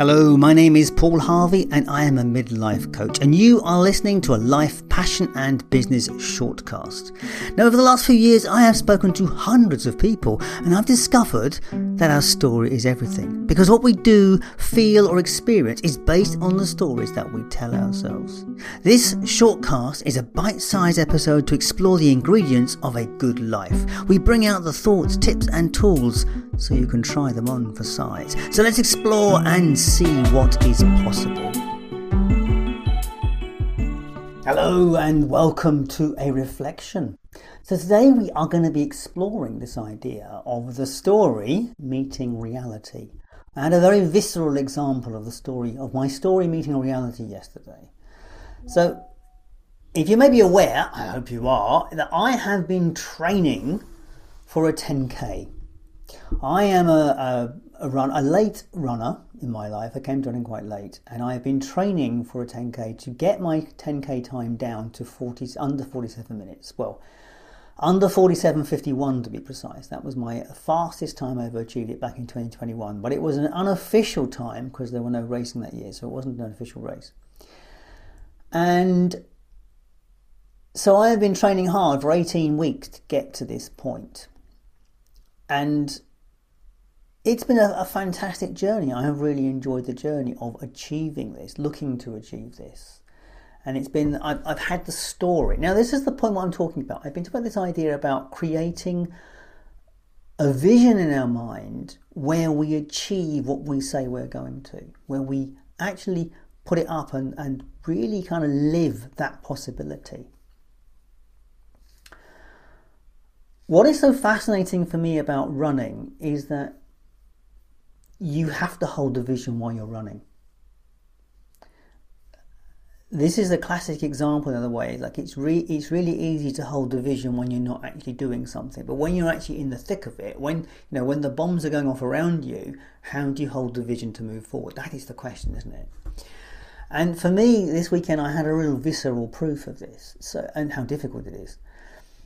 Hello, my name is Paul Harvey and I am a midlife coach, and you are listening to a life, passion, and business shortcast. Now, over the last few years, I have spoken to hundreds of people, and I've discovered that our story is everything because what we do, feel, or experience is based on the stories that we tell ourselves. This shortcast is a bite sized episode to explore the ingredients of a good life. We bring out the thoughts, tips, and tools so you can try them on for size. So let's explore and see what is possible. Hello and welcome to a reflection. So today we are going to be exploring this idea of the story meeting reality. I had a very visceral example of the story of my story meeting reality yesterday. So if you may be aware, I hope you are, that I have been training for a 10k. I am a, a, a run a late runner in my life. I came to running quite late, and I have been training for a 10k to get my 10k time down to 40 under 47 minutes. Well, under 47.51 to be precise. That was my fastest time I ever achieved it back in 2021. But it was an unofficial time because there were no racing that year, so it wasn't an official race. And so I have been training hard for 18 weeks to get to this point. And it's been a, a, fantastic journey. I have really enjoyed the journey of achieving this, looking to achieve this. And it's been, I've, I've had the story. Now, this is the point what I'm talking about. I've been talking about this idea about creating a vision in our mind where we achieve what we say we're going to, where we actually put it up and, and really kind of live that possibility. What is so fascinating for me about running is that you have to hold the vision while you're running. This is a classic example, in other ways. Like it's re- it's really easy to hold the vision when you're not actually doing something, but when you're actually in the thick of it, when you know when the bombs are going off around you, how do you hold the vision to move forward? That is the question, isn't it? And for me, this weekend, I had a real visceral proof of this, so and how difficult it is.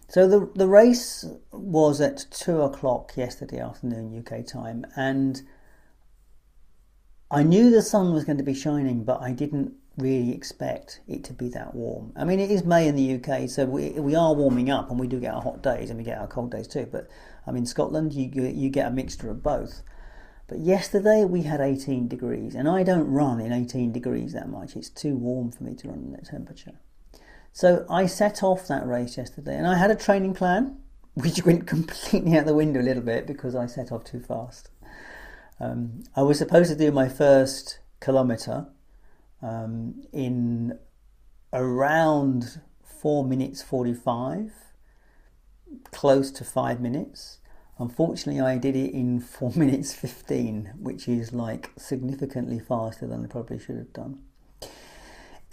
So the the race was at two o'clock yesterday afternoon UK time, and I knew the sun was going to be shining, but I didn't really expect it to be that warm. I mean, it is May in the UK, so we, we are warming up, and we do get our hot days and we get our cold days too. But I mean, Scotland, you you get a mixture of both. But yesterday we had 18 degrees, and I don't run in 18 degrees that much. It's too warm for me to run in that temperature. So I set off that race yesterday, and I had a training plan, which went completely out the window a little bit because I set off too fast. Um, I was supposed to do my first kilometre um, in around four minutes 45, close to five minutes. Unfortunately, I did it in four minutes 15, which is like significantly faster than I probably should have done.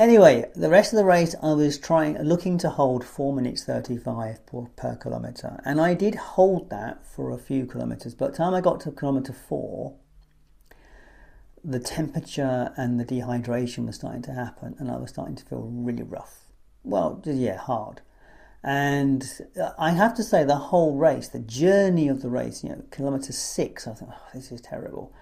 Anyway, the rest of the race, I was trying, looking to hold four minutes 35 per, per kilometre, and I did hold that for a few kilometres. But time I got to kilometre four, the temperature and the dehydration was starting to happen, and I was starting to feel really rough. Well, yeah, hard. And I have to say, the whole race, the journey of the race, you know, kilometre six, I thought, oh, this is terrible.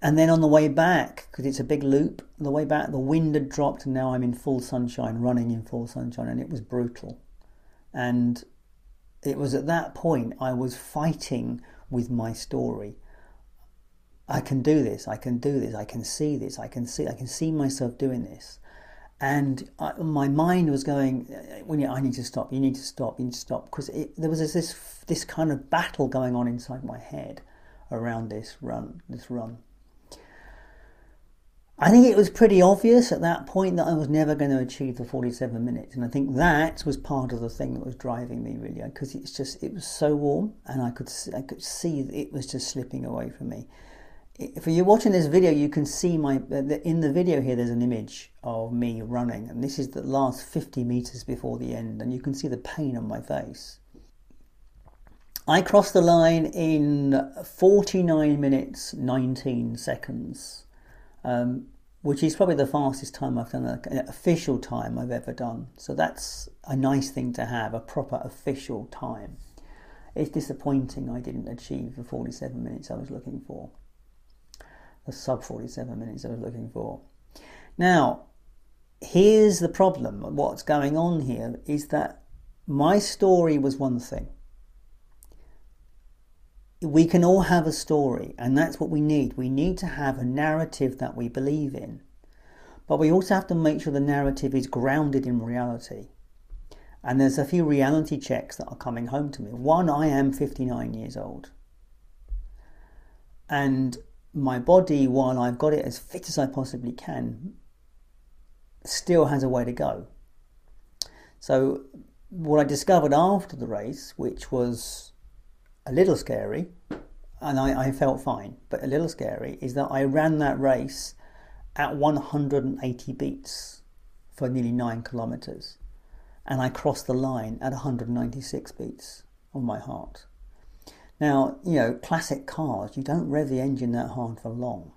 And then on the way back, because it's a big loop, the way back, the wind had dropped, and now I'm in full sunshine, running in full sunshine, and it was brutal. And it was at that point I was fighting with my story. I can do this, I can do this, I can see this, I can see, I can see myself doing this. And I, my mind was going, uh, yeah, I need to stop, you need to stop, you need to stop. Because there was this, this kind of battle going on inside my head around this run, this run. I think it was pretty obvious at that point that I was never going to achieve the 47 minutes, and I think that was part of the thing that was driving me really, because it's just it was so warm, and I could I could see it was just slipping away from me. If you're watching this video, you can see my in the video here. There's an image of me running, and this is the last 50 meters before the end, and you can see the pain on my face. I crossed the line in 49 minutes 19 seconds um, which is probably the fastest time I've done, an official time I've ever done. So that's a nice thing to have, a proper official time. It's disappointing I didn't achieve the 47 minutes I was looking for. the sub 47 minutes I was looking for. Now, here's the problem. What's going on here is that my story was one thing. We can all have a story, and that's what we need. We need to have a narrative that we believe in. But we also have to make sure the narrative is grounded in reality. And there's a few reality checks that are coming home to me. One, I am 59 years old. And my body, while I've got it as fit as I possibly can, still has a way to go. So, what I discovered after the race, which was a little scary, and I, I, felt fine, but a little scary, is that I ran that race at 180 beats for nearly nine kilometers, and I crossed the line at 196 beats on my heart. Now, you know, classic cars, you don't rev the engine that hard for long.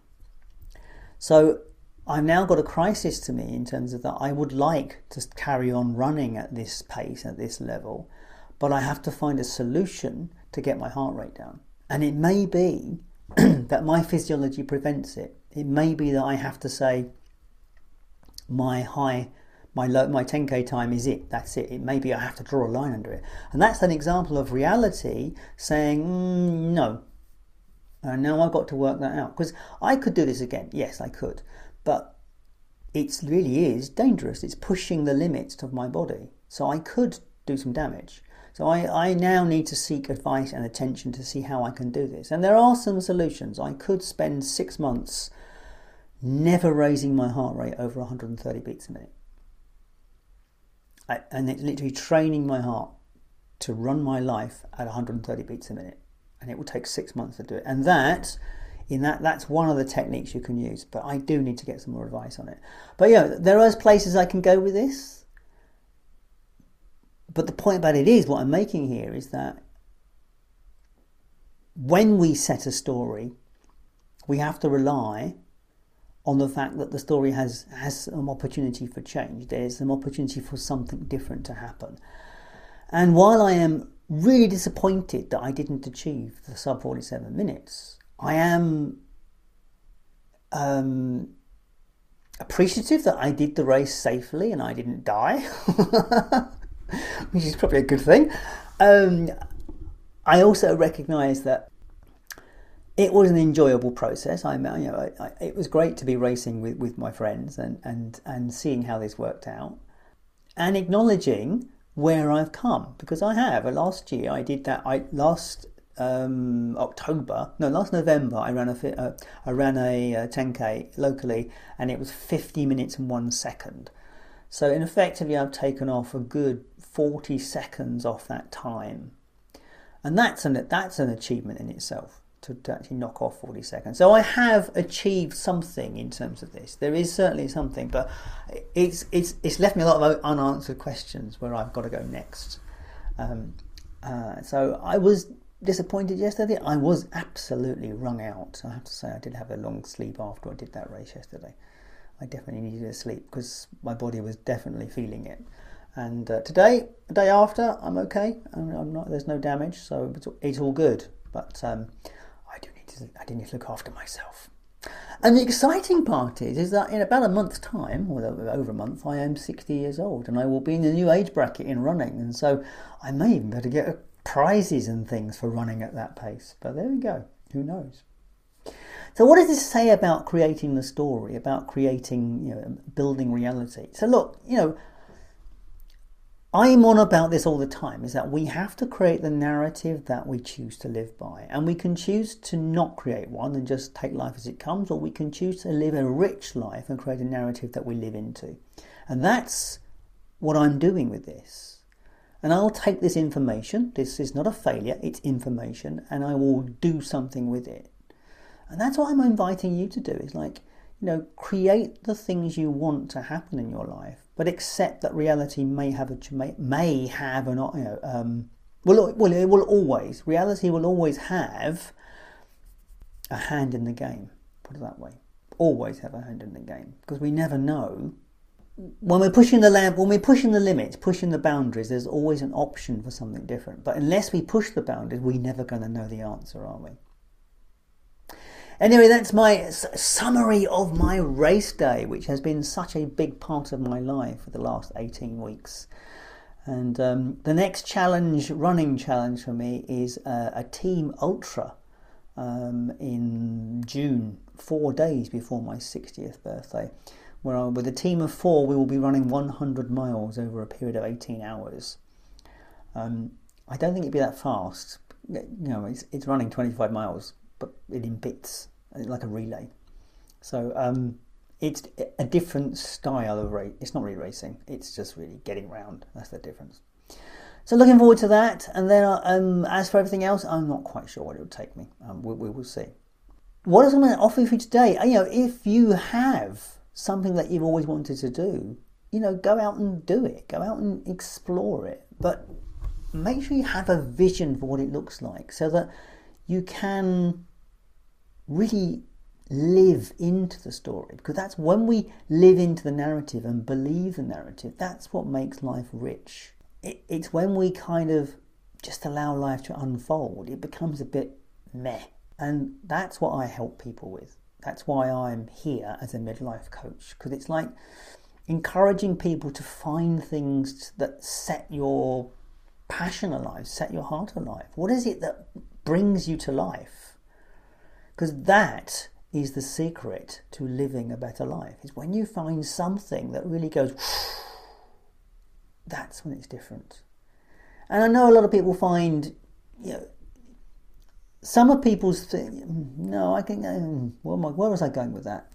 So I've now got a crisis to me in terms of that I would like to carry on running at this pace, at this level, but I have to find a solution to get my heart rate down. And it may be that my physiology prevents it. It may be that I have to say my high my low, my 10k time is it. That's it. It may be I have to draw a line under it, and that's an example of reality saying mm, no. And now I've got to work that out because I could do this again. Yes, I could, but it really is dangerous. It's pushing the limits of my body, so I could do some damage. So I, I now need to seek advice and attention to see how I can do this. And there are some solutions. I could spend six months never raising my heart rate over 130 beats a minute. And it's literally training my heart to run my life at 130 beats a minute. And it will take six months to do it. And that in that that's one of the techniques you can use. But i do need to get some more advice on it. But yeah there are places i can go with this but the point about it is what i'm making here is that when we set a story we have to rely on the fact that the story has has some opportunity for change. There's some opportunity for something different to happen. And while I am really disappointed that I didn't achieve the sub 47 minutes, I am um, appreciative that I did the race safely and I didn't die, which is probably a good thing. Um, I also recognise that it was an enjoyable process. I, you know, I, I, it was great to be racing with, with my friends and, and, and seeing how this worked out and acknowledging where I've come because I have. Last year I did that. I last um, October, no, last November I ran a uh, I ran a, a uh, 10k locally and it was 50 minutes and one second. So in effectively I've taken off a good 40 seconds off that time, and that's an that's an achievement in itself to, to, actually knock off 40 seconds. So I have achieved something in terms of this. There is certainly something, but it's it's it's left me a lot of unanswered questions where I've got to go next. Um, uh, so I was disappointed yesterday. I was absolutely wrung out. I have to say I did have a long sleep after I did that race yesterday. I definitely needed a sleep because my body was definitely feeling it. And uh, today, the day after, I'm okay. I'm, I'm, not. There's no damage, so it's, it's all good. But um, I didn't need to look after myself. And the exciting part is, is that in about a month's time, or over a month, I am 60 years old and I will be in the new age bracket in running. And so I may even be able to get prizes and things for running at that pace. But there we go. Who knows? So, what does this say about creating the story, about creating, you know, building reality? So, look, you know, I'm on about this all the time is that we have to create the narrative that we choose to live by. And we can choose to not create one and just take life as it comes, or we can choose to live a rich life and create a narrative that we live into. And that's what I'm doing with this. And I'll take this information, this is not a failure, it's information, and I will do something with it. And that's what I'm inviting you to do is like, you know, create the things you want to happen in your life but accept that reality may have a may, have an you know um, well, well it will always reality will always have a hand in the game. Put it that way, always have a hand in the game because we never know when we're pushing the lamp, when we're pushing the limits, pushing the boundaries, there's always an option for something different. But unless we push the boundaries, we're never going to know the answer, are we? Anyway, that's my summary of my race day, which has been such a big part of my life for the last 18 weeks. And um, the next challenge, running challenge for me, is uh, a team ultra um, in June, four days before my 60th birthday. Where I, with a team of four, we will be running 100 miles over a period of 18 hours. Um, I don't think it'd be that fast. You know, it's, it's running 25 miles, but it in bits, like a relay. So um, it's a different style of race. It's not really racing. It's just really getting round. That's the difference. So looking forward to that. And then um, as for everything else, I'm not quite sure what it will take me. Um, we, we will see. What is I'm going to offer you today? Uh, you know, if you have something that you've always wanted to do, you know, go out and do it. Go out and explore it. But make sure you have a vision for what it looks like so that you can really live into the story because that's when we live into the narrative and believe the narrative that's what makes life rich. It, it's when we kind of just allow life to unfold it becomes a bit meh. And that's what i help people with. That's why i'm here as a midlife coach because it's like encouraging people to find things that set your passion alive set your heart alive. What is it that brings you to life because that is the secret to living a better life. Is when you find something that really goes, that's when it's different. And I know a lot of people find, you know, some of people's thing. No, I can. Um, where, I, where was I going with that?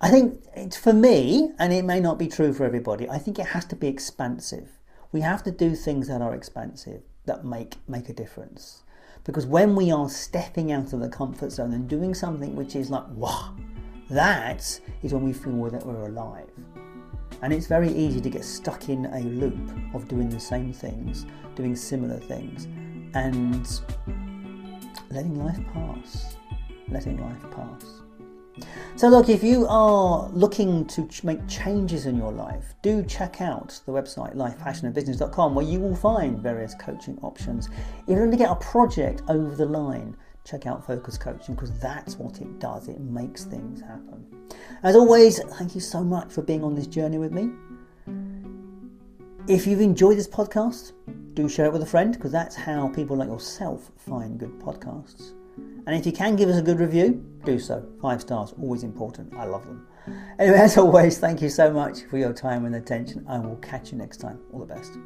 I think it's for me, and it may not be true for everybody. I think it has to be expansive. We have to do things that are expansive that make make a difference. Because when we are stepping out of the comfort zone and doing something which is like, wow, that is when we feel that we're alive. And it's very easy to get stuck in a loop of doing the same things, doing similar things, and letting life pass. Letting life pass. So, look, if you are looking to make changes in your life, do check out the website lifepassionandbusiness.com where you will find various coaching options. If you're going to get a project over the line, check out Focus Coaching because that's what it does. It makes things happen. As always, thank you so much for being on this journey with me. If you've enjoyed this podcast, do share it with a friend because that's how people like yourself find good podcasts. And if you can give us a good review, do so. Five stars, always important. I love them. Anyway, as always, thank you so much for your time and attention. I will catch you next time. All the best.